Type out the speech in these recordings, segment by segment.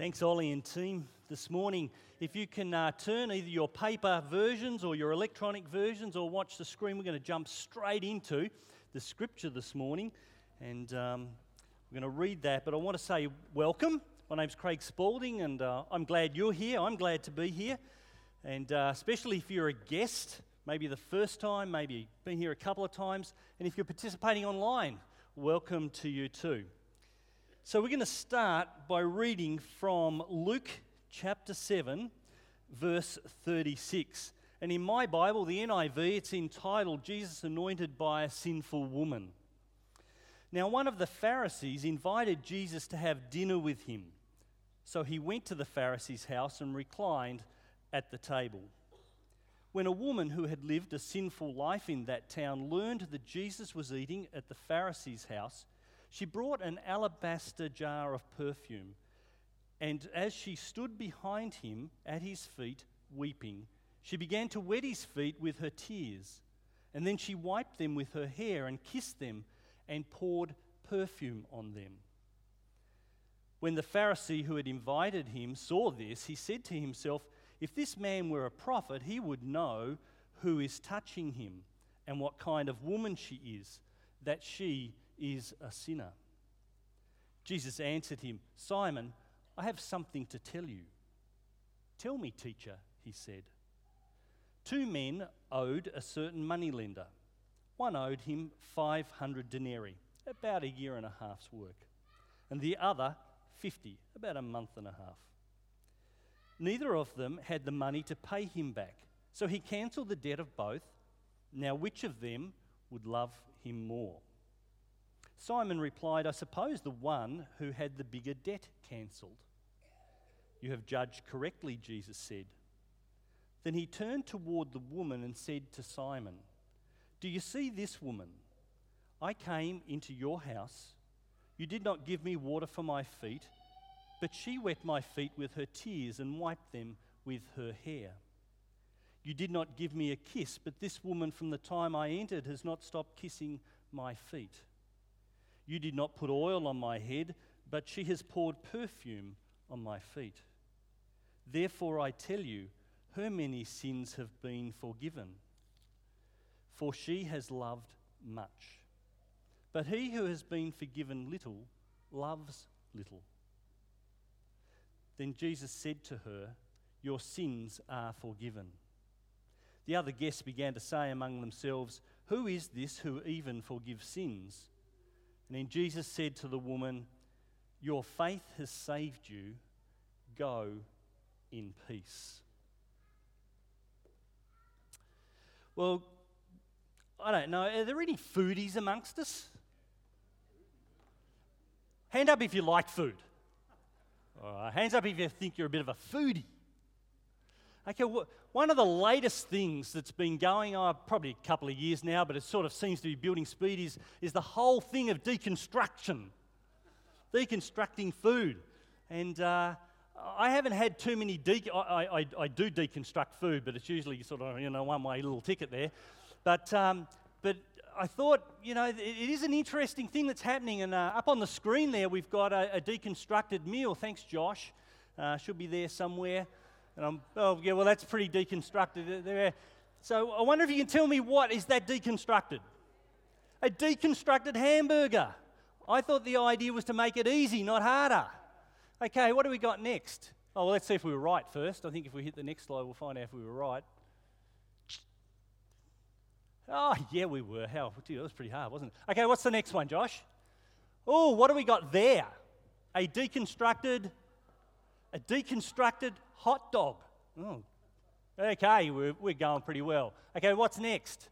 Thanks, Ollie and team, this morning. If you can uh, turn either your paper versions or your electronic versions or watch the screen, we're going to jump straight into the scripture this morning. And um, we're going to read that. But I want to say welcome. My name's Craig Spalding, and uh, I'm glad you're here. I'm glad to be here. And uh, especially if you're a guest, maybe the first time, maybe been here a couple of times. And if you're participating online, welcome to you too. So we're going to start by reading from Luke chapter 7, verse 36. And in my Bible, the NIV, it's entitled Jesus Anointed by a Sinful Woman. Now, one of the Pharisees invited Jesus to have dinner with him. So he went to the Pharisee's house and reclined at the table. When a woman who had lived a sinful life in that town learned that Jesus was eating at the Pharisee's house, she brought an alabaster jar of perfume. And as she stood behind him at his feet, weeping, she began to wet his feet with her tears. And then she wiped them with her hair and kissed them and poured perfume on them. When the Pharisee who had invited him saw this, he said to himself, If this man were a prophet, he would know who is touching him and what kind of woman she is, that she is a sinner. Jesus answered him, Simon, I have something to tell you. Tell me, teacher, he said. Two men owed a certain moneylender. One owed him 500 denarii, about a year and a half's work, and the other 50, about a month and a half. Neither of them had the money to pay him back, so he cancelled the debt of both. Now, which of them would love him more? Simon replied, I suppose the one who had the bigger debt cancelled. You have judged correctly, Jesus said. Then he turned toward the woman and said to Simon, Do you see this woman? I came into your house. You did not give me water for my feet, but she wet my feet with her tears and wiped them with her hair. You did not give me a kiss, but this woman from the time I entered has not stopped kissing my feet. You did not put oil on my head, but she has poured perfume on my feet. Therefore, I tell you, her many sins have been forgiven, for she has loved much. But he who has been forgiven little loves little. Then Jesus said to her, Your sins are forgiven. The other guests began to say among themselves, Who is this who even forgives sins? And then Jesus said to the woman, Your faith has saved you. Go in peace. Well, I don't know. Are there any foodies amongst us? Hand up if you like food. hands up if you think you're a bit of a foodie. Okay, one of the latest things that's been going on, probably a couple of years now, but it sort of seems to be building speed, is, is the whole thing of deconstruction, deconstructing food. And uh, I haven't had too many, de- I, I, I, do deconstruct food, but it's usually sort of, you know, one way little ticket there. But, um, but I thought, you know, it, it is an interesting thing that's happening. And uh, up on the screen there, we've got a, a deconstructed meal. Thanks, Josh. Uh, should be there somewhere. And I'm, oh, yeah, well, that's pretty deconstructed there. So I wonder if you can tell me what is that deconstructed? A deconstructed hamburger. I thought the idea was to make it easy, not harder. Okay, what do we got next? Oh, well, let's see if we were right first. I think if we hit the next slide, we'll find out if we were right. Oh, yeah, we were. How? Gee, that was pretty hard, wasn't it? Okay, what's the next one, Josh? Oh, what do we got there? A deconstructed, a deconstructed hot dog. Oh, okay, we're, we're going pretty well. Okay, what's next?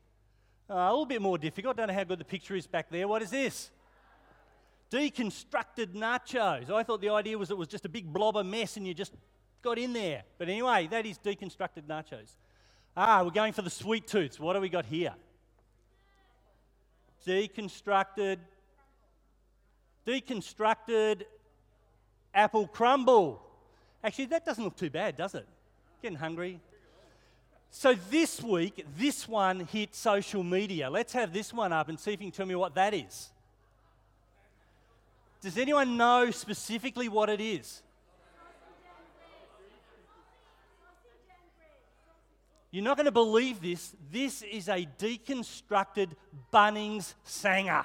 Uh, a little bit more difficult. Don't know how good the picture is back there. What is this? Deconstructed nachos. I thought the idea was it was just a big blob of mess and you just got in there. But anyway, that is deconstructed nachos. Ah, we're going for the sweet tooths. What do we got here? Deconstructed, deconstructed apple crumble. Actually, that doesn't look too bad, does it? Getting hungry. So this week, this one hit social media. Let's have this one up and see if you can tell me what that is. Does anyone know specifically what it is? You're not going to believe this. This is a deconstructed Bunnings Sanger.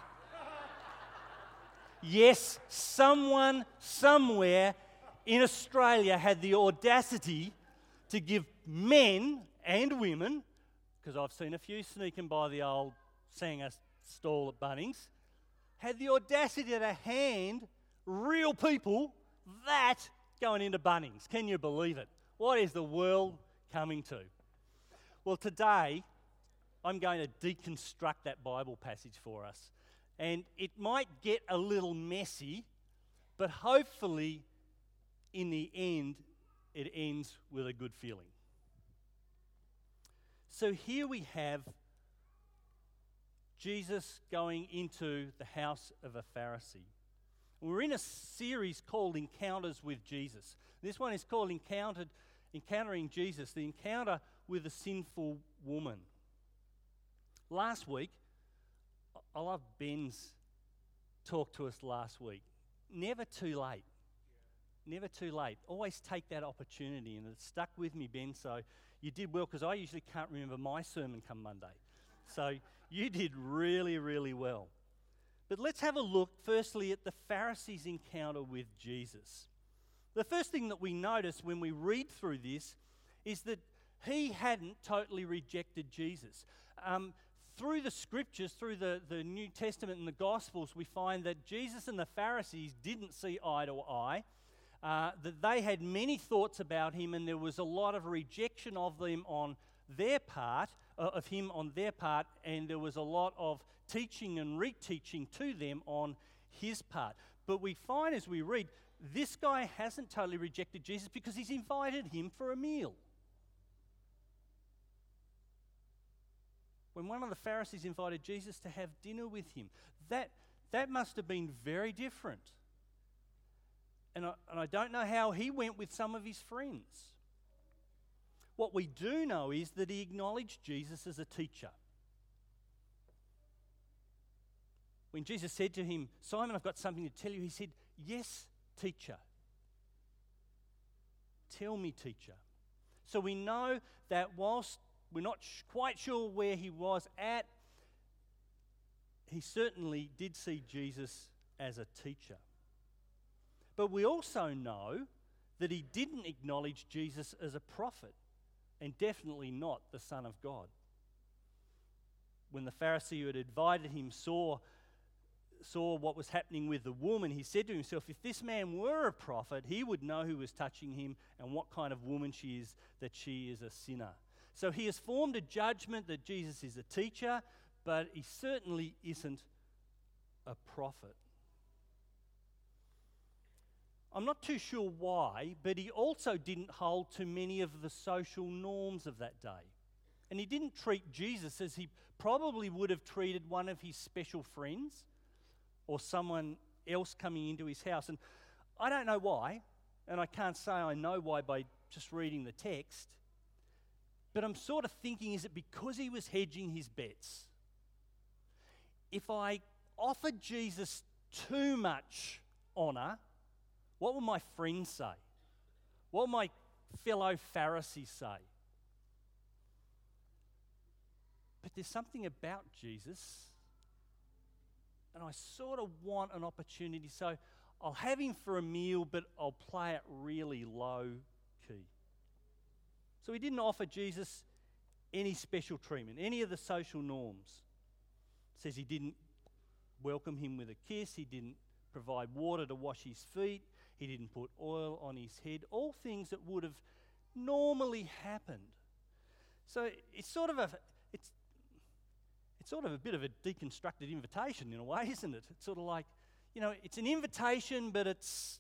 yes, someone somewhere in Australia had the audacity to give men and women, because I've seen a few sneaking by the old sanger stall at Bunnings, had the audacity to hand real people that going into Bunnings. Can you believe it? What is the world coming to? Well, today I'm going to deconstruct that Bible passage for us. And it might get a little messy, but hopefully, in the end, it ends with a good feeling. So here we have Jesus going into the house of a Pharisee. We're in a series called Encounters with Jesus. This one is called Encountered, Encountering Jesus, the encounter with a sinful woman. Last week, I love Ben's talk to us last week. Never too late. Never too late. Always take that opportunity, and it stuck with me, Ben. So you did well because I usually can't remember my sermon come Monday. So you did really, really well. But let's have a look firstly at the Pharisees' encounter with Jesus. The first thing that we notice when we read through this is that he hadn't totally rejected Jesus. Um, through the scriptures, through the, the New Testament and the Gospels, we find that Jesus and the Pharisees didn't see eye to eye. Uh, that they had many thoughts about him, and there was a lot of rejection of them on their part, uh, of him on their part, and there was a lot of teaching and reteaching to them on his part. But we find as we read, this guy hasn't totally rejected Jesus because he's invited him for a meal. when one of the Pharisees invited Jesus to have dinner with him. That, that must have been very different. And I, and I don't know how he went with some of his friends. What we do know is that he acknowledged Jesus as a teacher. When Jesus said to him, Simon, I've got something to tell you, he said, Yes, teacher. Tell me, teacher. So we know that whilst we're not sh- quite sure where he was at. He certainly did see Jesus as a teacher. But we also know that he didn't acknowledge Jesus as a prophet and definitely not the Son of God. When the Pharisee who had invited him saw, saw what was happening with the woman, he said to himself, If this man were a prophet, he would know who was touching him and what kind of woman she is, that she is a sinner. So he has formed a judgment that Jesus is a teacher, but he certainly isn't a prophet. I'm not too sure why, but he also didn't hold to many of the social norms of that day. And he didn't treat Jesus as he probably would have treated one of his special friends or someone else coming into his house. And I don't know why, and I can't say I know why by just reading the text. But I'm sort of thinking is it because he was hedging his bets? If I offered Jesus too much honor, what will my friends say? What will my fellow Pharisees say? But there's something about Jesus, and I sort of want an opportunity. So I'll have him for a meal, but I'll play it really low key. So he didn't offer Jesus any special treatment, any of the social norms. It says he didn't welcome him with a kiss, he didn't provide water to wash his feet, he didn't put oil on his head, all things that would have normally happened. So it's sort of a it's it's sort of a bit of a deconstructed invitation in a way, isn't it? It's sort of like, you know, it's an invitation, but it's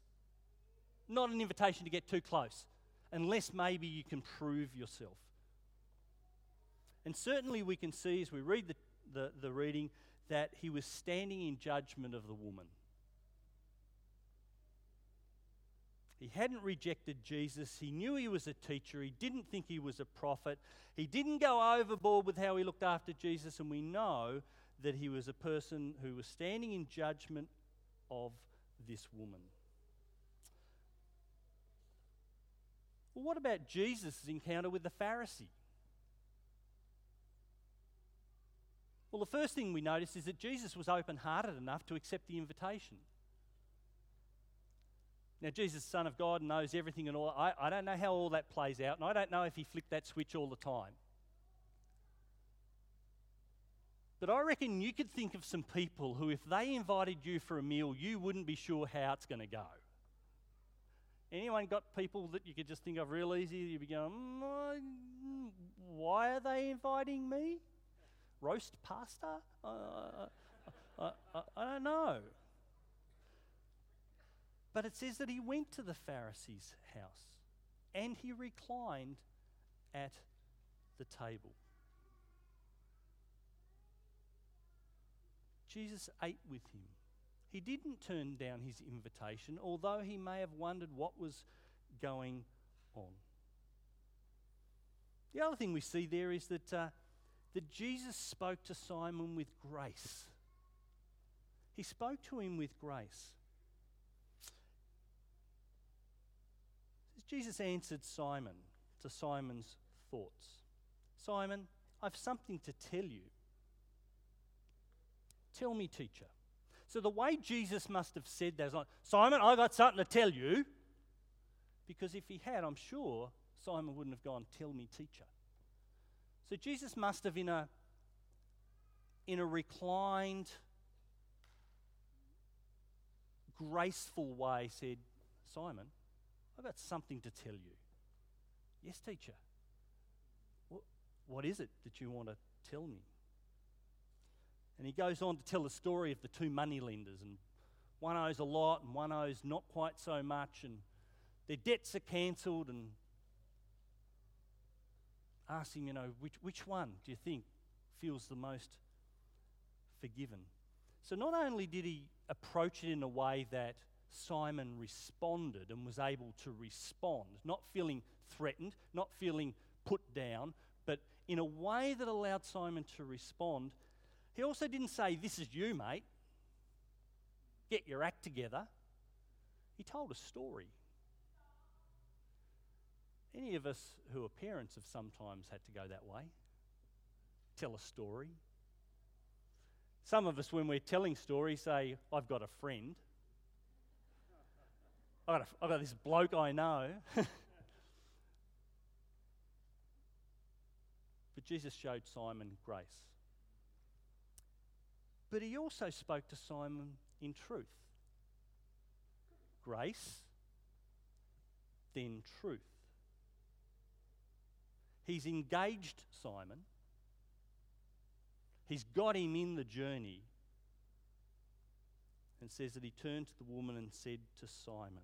not an invitation to get too close unless maybe you can prove yourself. And certainly we can see as we read the, the, the reading that he was standing in judgment of the woman. He hadn't rejected Jesus. He knew he was a teacher. He didn't think he was a prophet. He didn't go overboard with how he looked after Jesus. And we know that he was a person who was standing in judgment of this woman. Well, what about Jesus' encounter with the Pharisee? Well, the first thing we notice is that Jesus was open hearted enough to accept the invitation. Now, Jesus, Son of God, knows everything and all. I, I don't know how all that plays out, and I don't know if he flicked that switch all the time. But I reckon you could think of some people who, if they invited you for a meal, you wouldn't be sure how it's going to go. Anyone got people that you could just think of real easy? You'd be going, mm, why are they inviting me? Roast pasta? Uh, I, I, I don't know. But it says that he went to the Pharisee's house and he reclined at the table. Jesus ate with him. He didn't turn down his invitation, although he may have wondered what was going on. The other thing we see there is that, uh, that Jesus spoke to Simon with grace. He spoke to him with grace. Jesus answered Simon to Simon's thoughts Simon, I've something to tell you. Tell me, teacher. So the way Jesus must have said that is like, Simon, I got something to tell you. Because if he had, I'm sure Simon wouldn't have gone, Tell me, teacher. So Jesus must have, in a, in a reclined, graceful way, said, Simon, I've got something to tell you. Yes, teacher. What, what is it that you want to tell me? And he goes on to tell the story of the two money lenders, and one owes a lot and one owes not quite so much, and their debts are cancelled, and ask him, you know, which, which one do you think feels the most forgiven? So not only did he approach it in a way that Simon responded and was able to respond, not feeling threatened, not feeling put down, but in a way that allowed Simon to respond. He also didn't say, This is you, mate. Get your act together. He told a story. Any of us who are parents have sometimes had to go that way. Tell a story. Some of us, when we're telling stories, say, I've got a friend. I've got, a, I've got this bloke I know. but Jesus showed Simon grace. But he also spoke to Simon in truth. Grace, then truth. He's engaged Simon. He's got him in the journey and says that he turned to the woman and said to Simon,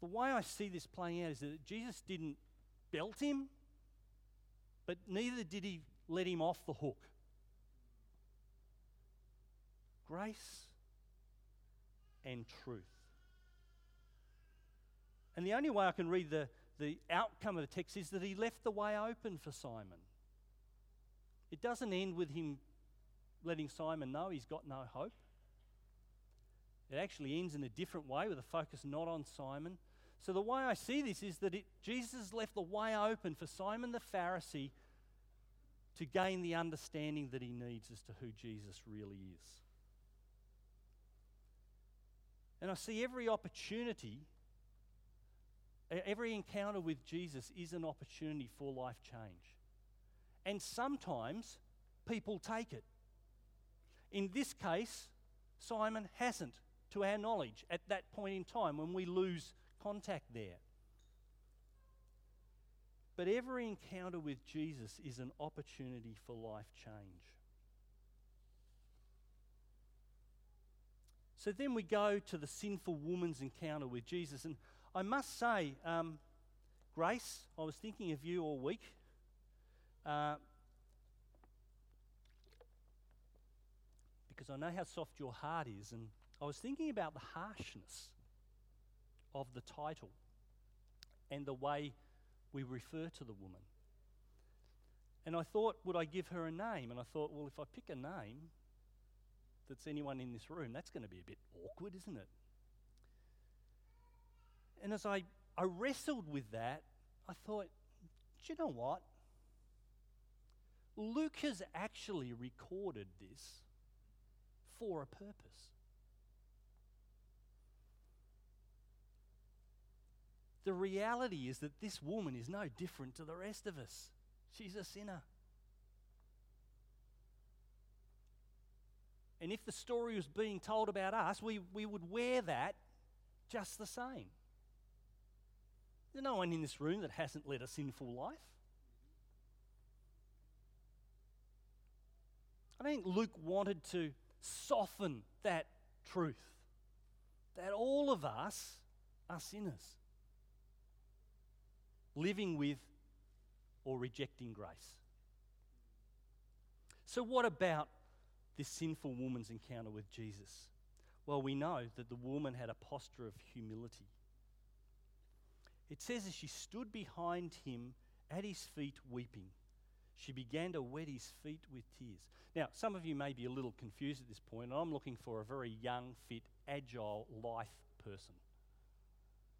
the way I see this playing out is that Jesus didn't belt him, but neither did he let him off the hook. Grace and truth. And the only way I can read the, the outcome of the text is that he left the way open for Simon. It doesn't end with him letting Simon know he's got no hope. It actually ends in a different way with a focus not on Simon. So, the way I see this is that it, Jesus has left the way open for Simon the Pharisee to gain the understanding that he needs as to who Jesus really is. And I see every opportunity, every encounter with Jesus is an opportunity for life change. And sometimes people take it. In this case, Simon hasn't, to our knowledge, at that point in time when we lose contact there. But every encounter with Jesus is an opportunity for life change. So then we go to the sinful woman's encounter with Jesus. And I must say, um, Grace, I was thinking of you all week. Uh, because I know how soft your heart is. And I was thinking about the harshness of the title and the way we refer to the woman. And I thought, would I give her a name? And I thought, well, if I pick a name that's anyone in this room, that's going to be a bit awkward, isn't it? And as I, I wrestled with that, I thought, do you know what? Luke has actually recorded this for a purpose. The reality is that this woman is no different to the rest of us. She's a sinner. And if the story was being told about us, we, we would wear that just the same. There's no one in this room that hasn't led a sinful life. I think Luke wanted to soften that truth that all of us are sinners, living with or rejecting grace. So, what about this sinful woman's encounter with Jesus? Well, we know that the woman had a posture of humility. It says as she stood behind him at his feet weeping, she began to wet his feet with tears. Now, some of you may be a little confused at this point, and I'm looking for a very young, fit, agile, life person.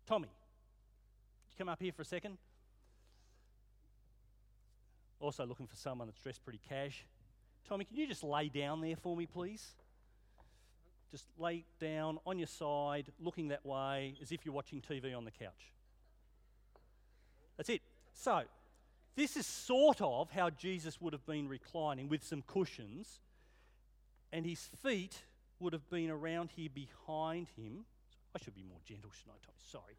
Tommy, you come up here for a second? Also looking for someone that's dressed pretty cash. Tommy, can you just lay down there for me, please? Just lay down on your side, looking that way, as if you're watching TV on the couch. That's it. So, this is sort of how Jesus would have been reclining with some cushions, and his feet would have been around here behind him. I should be more gentle, shouldn't I, Tommy? Sorry.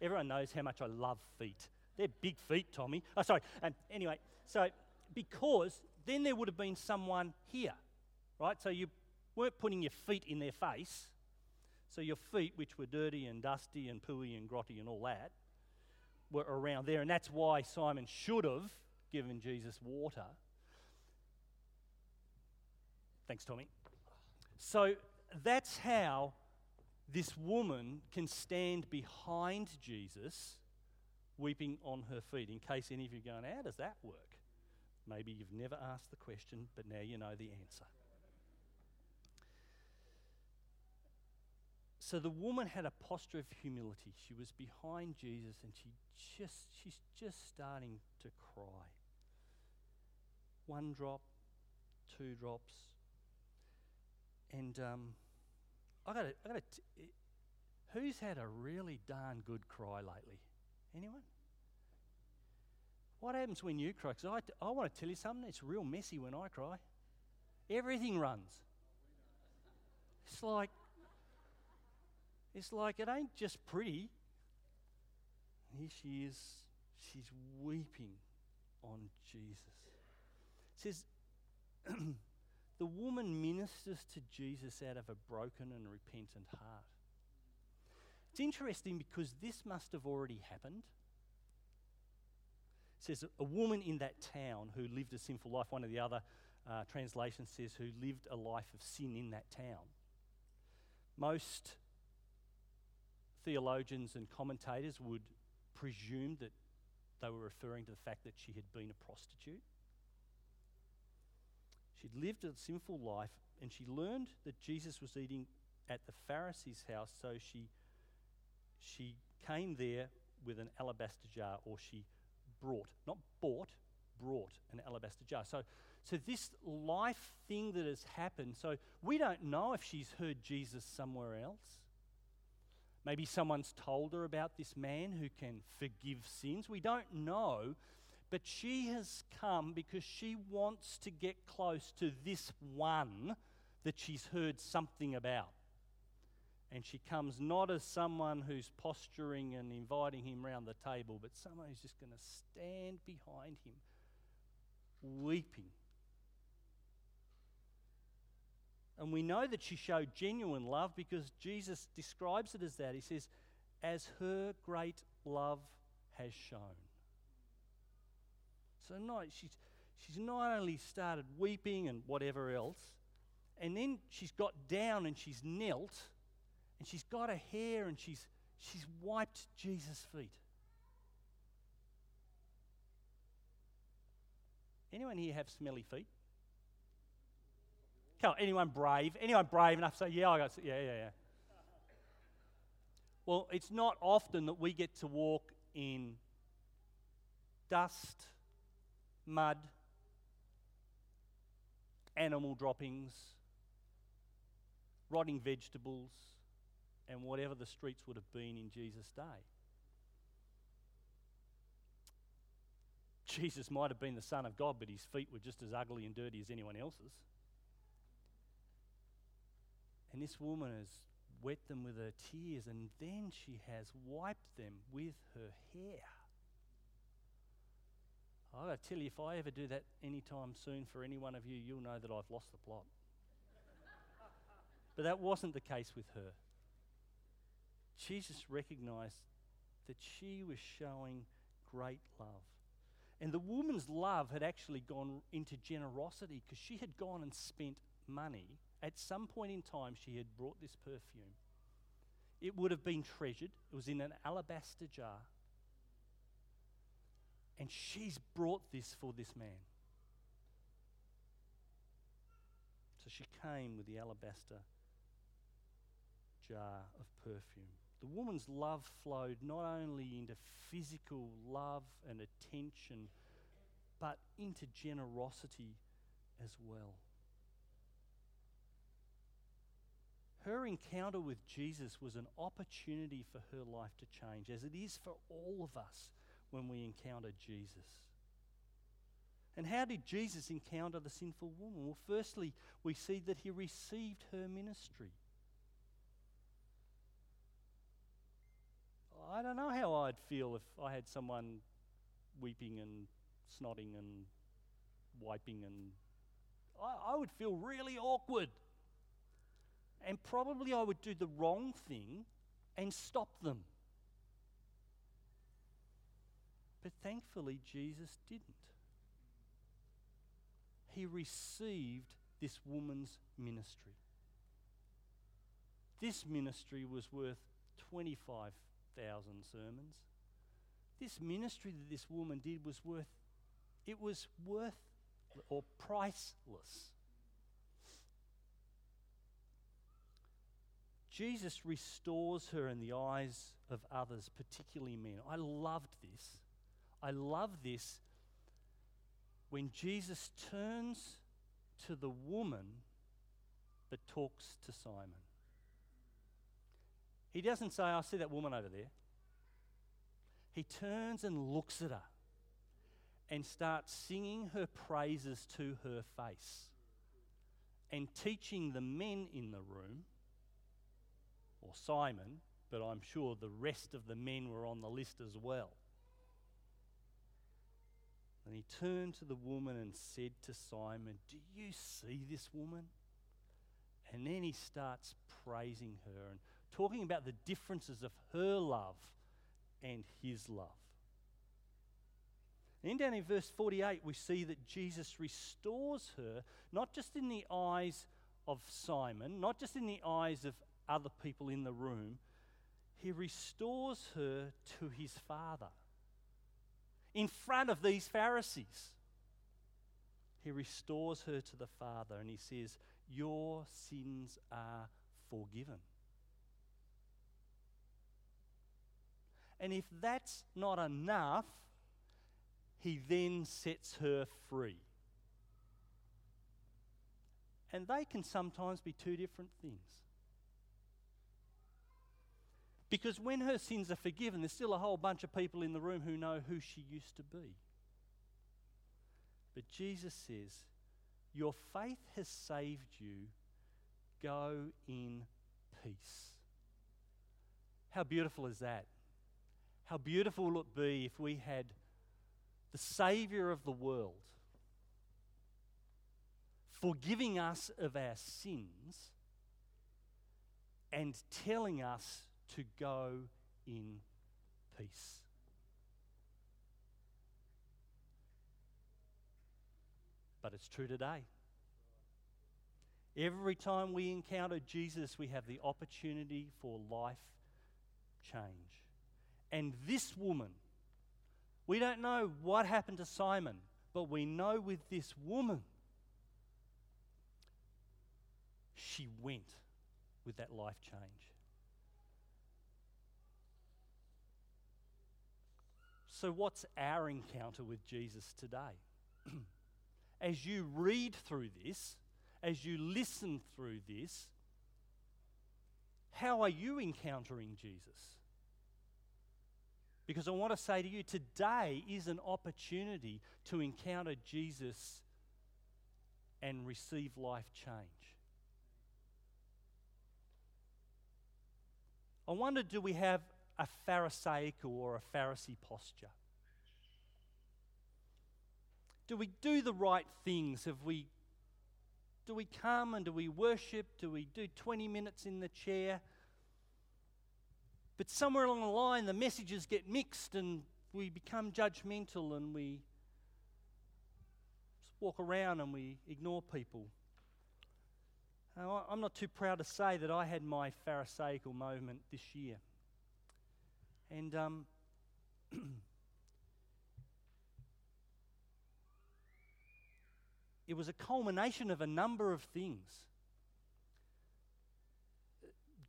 Everyone knows how much I love feet. They're big feet, Tommy. Oh, sorry. And anyway, so because then there would have been someone here, right? So you weren't putting your feet in their face. So your feet, which were dirty and dusty and pooey and grotty and all that, were around there. And that's why Simon should have given Jesus water. Thanks, Tommy. So that's how this woman can stand behind Jesus weeping on her feet. In case any of you are going, how does that work? Maybe you've never asked the question, but now you know the answer. So the woman had a posture of humility. She was behind Jesus and she just she's just starting to cry. One drop, two drops. And um, I got I got who's had a really darn good cry lately? Anyone? What happens when you cry? Because I, want to tell you something. It's real messy when I cry. Everything runs. It's like it's like it ain't just pretty. Here she is. She's weeping on Jesus. It says, the woman ministers to Jesus out of a broken and repentant heart. It's interesting because this must have already happened. It says a woman in that town who lived a sinful life. One of the other uh, translations says who lived a life of sin in that town. Most theologians and commentators would presume that they were referring to the fact that she had been a prostitute. She'd lived a sinful life and she learned that Jesus was eating at the Pharisee's house, so she, she came there with an alabaster jar, or she brought, not bought, brought an alabaster jar. So, so this life thing that has happened, so we don't know if she's heard Jesus somewhere else. Maybe someone's told her about this man who can forgive sins. We don't know. But she has come because she wants to get close to this one that she's heard something about. And she comes not as someone who's posturing and inviting him round the table, but someone who's just going to stand behind him, weeping And we know that she showed genuine love because Jesus describes it as that. He says, as her great love has shown. So not, she's, she's not only started weeping and whatever else, And then she's got down and she's knelt and she's got her hair and she's, she's wiped Jesus' feet. Anyone here have smelly feet? Come on, anyone brave? Anyone brave enough to say, yeah, I got, yeah, yeah, yeah. Well, it's not often that we get to walk in dust, mud, animal droppings, rotting vegetables, and whatever the streets would have been in Jesus' day. Jesus might have been the Son of God, but his feet were just as ugly and dirty as anyone else's. And this woman has wet them with her tears, and then she has wiped them with her hair. I gotta tell you, if I ever do that anytime soon for any one of you, you'll know that I've lost the plot. but that wasn't the case with her. Jesus recognized that she was showing great love. And the woman's love had actually gone into generosity because she had gone and spent money. At some point in time, she had brought this perfume. It would have been treasured, it was in an alabaster jar. And she's brought this for this man. So she came with the alabaster jar of perfume. The woman's love flowed not only into physical love and attention, but into generosity as well. Her encounter with Jesus was an opportunity for her life to change, as it is for all of us when we encounter Jesus. And how did Jesus encounter the sinful woman? Well, firstly, we see that he received her ministry. I don't know how I'd feel if I had someone weeping and snotting and wiping, and I, I would feel really awkward. And probably I would do the wrong thing and stop them. But thankfully, Jesus didn't. He received this woman's ministry. This ministry was worth 25,000 sermons. This ministry that this woman did was worth, it was worth or priceless. Jesus restores her in the eyes of others, particularly men. I loved this. I love this when Jesus turns to the woman but talks to Simon. He doesn't say, I see that woman over there. He turns and looks at her and starts singing her praises to her face and teaching the men in the room or Simon, but I'm sure the rest of the men were on the list as well. And he turned to the woman and said to Simon, Do you see this woman? And then he starts praising her and talking about the differences of her love and his love. And then down in verse 48, we see that Jesus restores her, not just in the eyes of Simon, not just in the eyes of other people in the room, he restores her to his father. In front of these Pharisees, he restores her to the father and he says, Your sins are forgiven. And if that's not enough, he then sets her free. And they can sometimes be two different things. Because when her sins are forgiven, there's still a whole bunch of people in the room who know who she used to be. But Jesus says, Your faith has saved you. Go in peace. How beautiful is that? How beautiful will it be if we had the Saviour of the world forgiving us of our sins and telling us to go in peace. But it's true today. Every time we encounter Jesus, we have the opportunity for life change. And this woman, we don't know what happened to Simon, but we know with this woman, she went with that life change. So, what's our encounter with Jesus today? as you read through this, as you listen through this, how are you encountering Jesus? Because I want to say to you, today is an opportunity to encounter Jesus and receive life change. I wonder do we have a Pharisaical or a Pharisee posture? Do we do the right things? Have we do we come and do we worship? Do we do 20 minutes in the chair? But somewhere along the line, the messages get mixed and we become judgmental and we walk around and we ignore people. I'm not too proud to say that I had my Pharisaical moment this year. And um, it was a culmination of a number of things.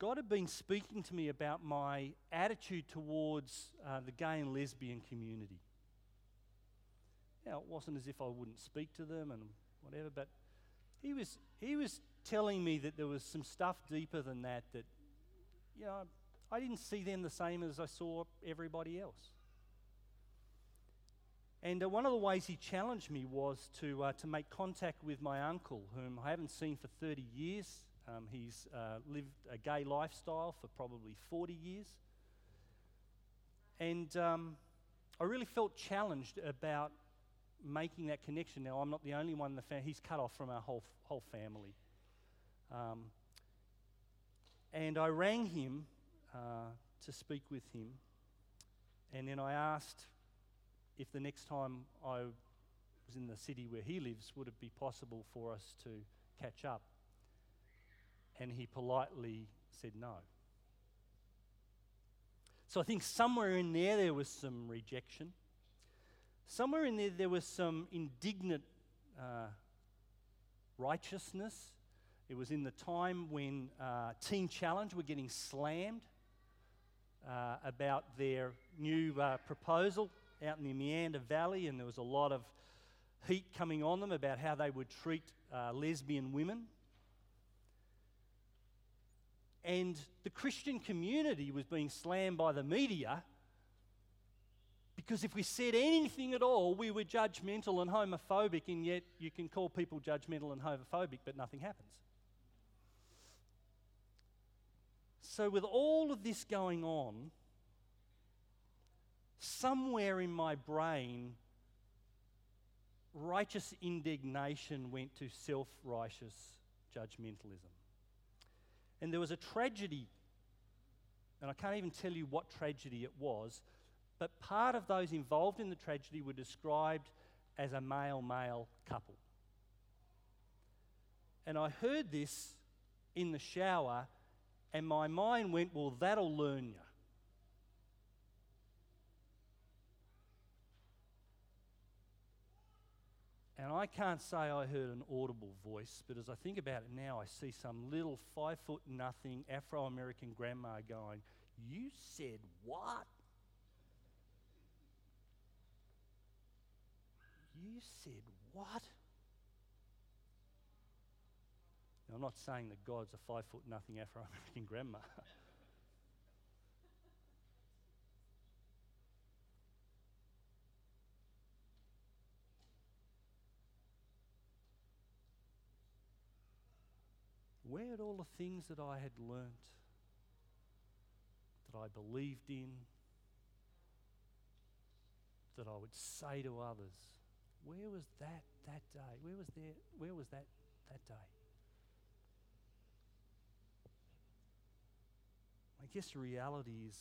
God had been speaking to me about my attitude towards uh, the gay and lesbian community. Now, it wasn't as if I wouldn't speak to them and whatever, but he was, he was telling me that there was some stuff deeper than that, that, you know, I didn't see them the same as I saw everybody else. And uh, one of the ways he challenged me was to, uh, to make contact with my uncle, whom I haven't seen for 30 years. Um, he's uh, lived a gay lifestyle for probably 40 years. And um, I really felt challenged about making that connection. Now, I'm not the only one in the family, he's cut off from our whole, whole family. Um, and I rang him uh, to speak with him. And then I asked if the next time I was in the city where he lives, would it be possible for us to catch up? And he politely said no. So I think somewhere in there there was some rejection. Somewhere in there there was some indignant uh, righteousness. It was in the time when uh, Teen Challenge were getting slammed uh, about their new uh, proposal out in the Meander Valley, and there was a lot of heat coming on them about how they would treat uh, lesbian women. And the Christian community was being slammed by the media because if we said anything at all, we were judgmental and homophobic, and yet you can call people judgmental and homophobic, but nothing happens. So, with all of this going on, somewhere in my brain, righteous indignation went to self righteous judgmentalism. And there was a tragedy, and I can't even tell you what tragedy it was, but part of those involved in the tragedy were described as a male male couple. And I heard this in the shower, and my mind went, Well, that'll learn you. And I can't say I heard an audible voice, but as I think about it now, I see some little five foot nothing Afro American grandma going, You said what? You said what? Now, I'm not saying that God's a five foot nothing Afro American grandma. where had all the things that I had learnt, that I believed in, that I would say to others, where was that that day? Where was there? Where was that that day? I guess the reality is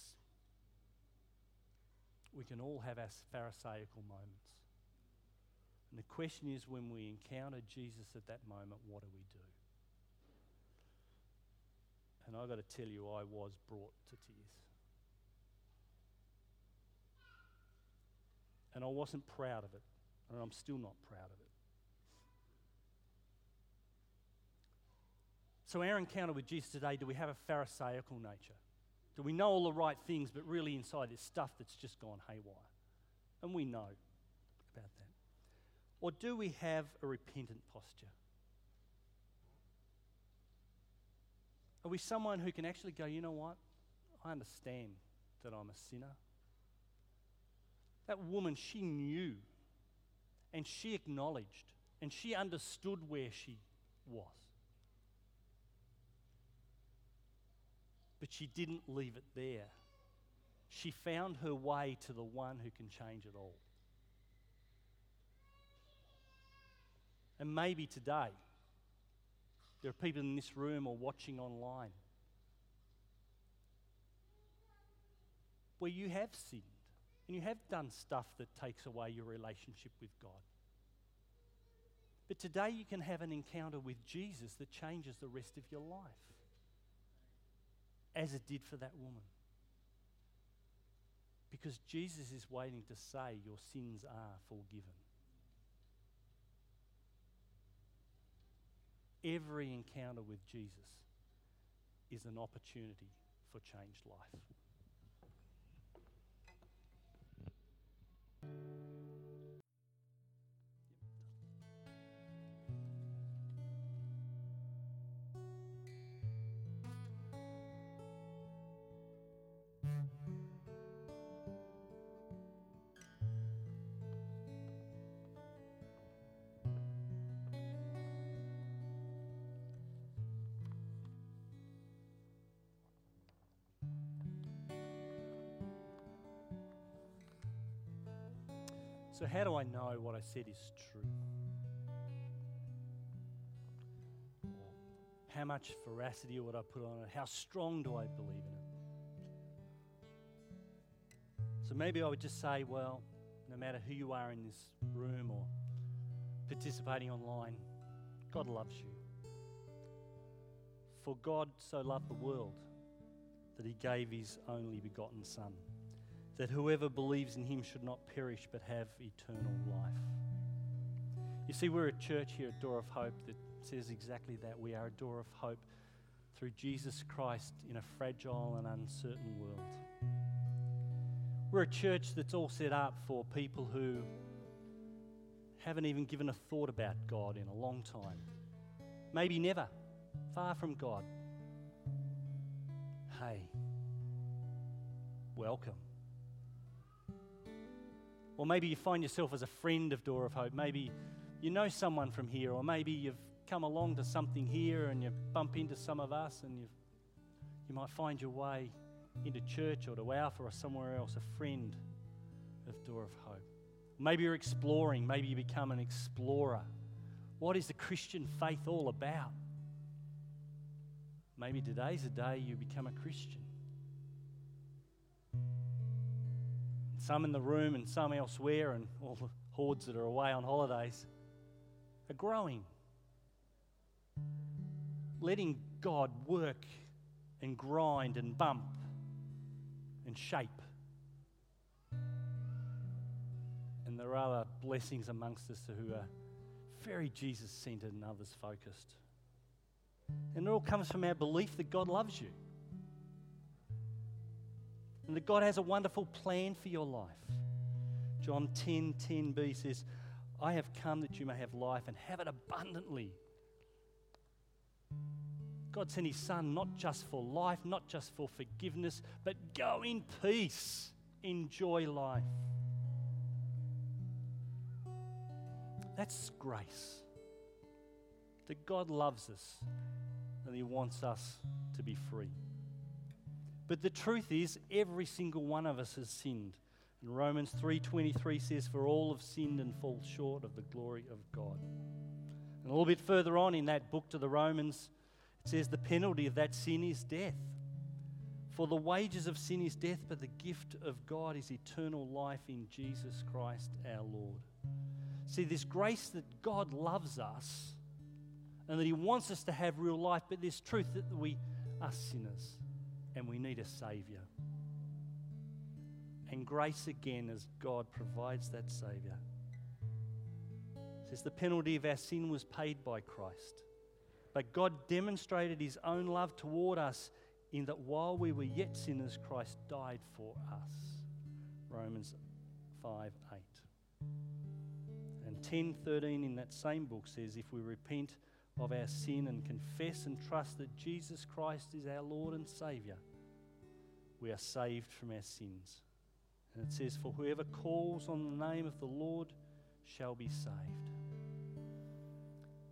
we can all have our Pharisaical moments. And the question is when we encounter Jesus at that moment, what do we do? And I've got to tell you, I was brought to tears. And I wasn't proud of it, and I'm still not proud of it. So, our encounter with Jesus today, do we have a Pharisaical nature? Do we know all the right things, but really inside there's stuff that's just gone haywire? And we know about that. Or do we have a repentant posture? Are we someone who can actually go, you know what? I understand that I'm a sinner. That woman, she knew and she acknowledged and she understood where she was. But she didn't leave it there. She found her way to the one who can change it all. And maybe today, there are people in this room or watching online where you have sinned and you have done stuff that takes away your relationship with God. But today you can have an encounter with Jesus that changes the rest of your life, as it did for that woman. Because Jesus is waiting to say, Your sins are forgiven. Every encounter with Jesus is an opportunity for changed life. So, how do I know what I said is true? How much veracity would I put on it? How strong do I believe in it? So, maybe I would just say, well, no matter who you are in this room or participating online, God loves you. For God so loved the world that he gave his only begotten Son that whoever believes in him should not perish but have eternal life. You see, we're a church here at Door of Hope that says exactly that. We are a door of hope through Jesus Christ in a fragile and uncertain world. We're a church that's all set up for people who haven't even given a thought about God in a long time. Maybe never, far from God. Hey, welcome. Or maybe you find yourself as a friend of Door of Hope. Maybe you know someone from here, or maybe you've come along to something here and you bump into some of us and you you might find your way into church or to Alpha or somewhere else, a friend of Door of Hope. Maybe you're exploring, maybe you become an explorer. What is the Christian faith all about? Maybe today's the day you become a Christian. Some in the room and some elsewhere, and all the hordes that are away on holidays, are growing. Letting God work and grind and bump and shape. And there are other blessings amongst us who are very Jesus centered and others focused. And it all comes from our belief that God loves you and that God has a wonderful plan for your life. John 10 10b says, I have come that you may have life and have it abundantly. God sent His Son not just for life, not just for forgiveness, but go in peace, enjoy life. That's grace. That God loves us and He wants us to be free. But the truth is, every single one of us has sinned. And Romans 3:23 says, "For all have sinned and fall short of the glory of God." And a little bit further on in that book to the Romans, it says, "The penalty of that sin is death. For the wages of sin is death, but the gift of God is eternal life in Jesus Christ our Lord." See, this grace that God loves us and that He wants us to have real life, but this truth that we are sinners, and we need a Saviour. And grace again as God provides that Saviour. It says the penalty of our sin was paid by Christ. But God demonstrated his own love toward us in that while we were yet sinners, Christ died for us. Romans 5 8. And 10 13 in that same book says, If we repent of our sin and confess and trust that Jesus Christ is our Lord and Saviour, we are saved from our sins. And it says, For whoever calls on the name of the Lord shall be saved.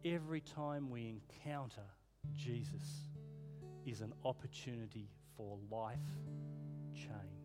Every time we encounter Jesus is an opportunity for life change.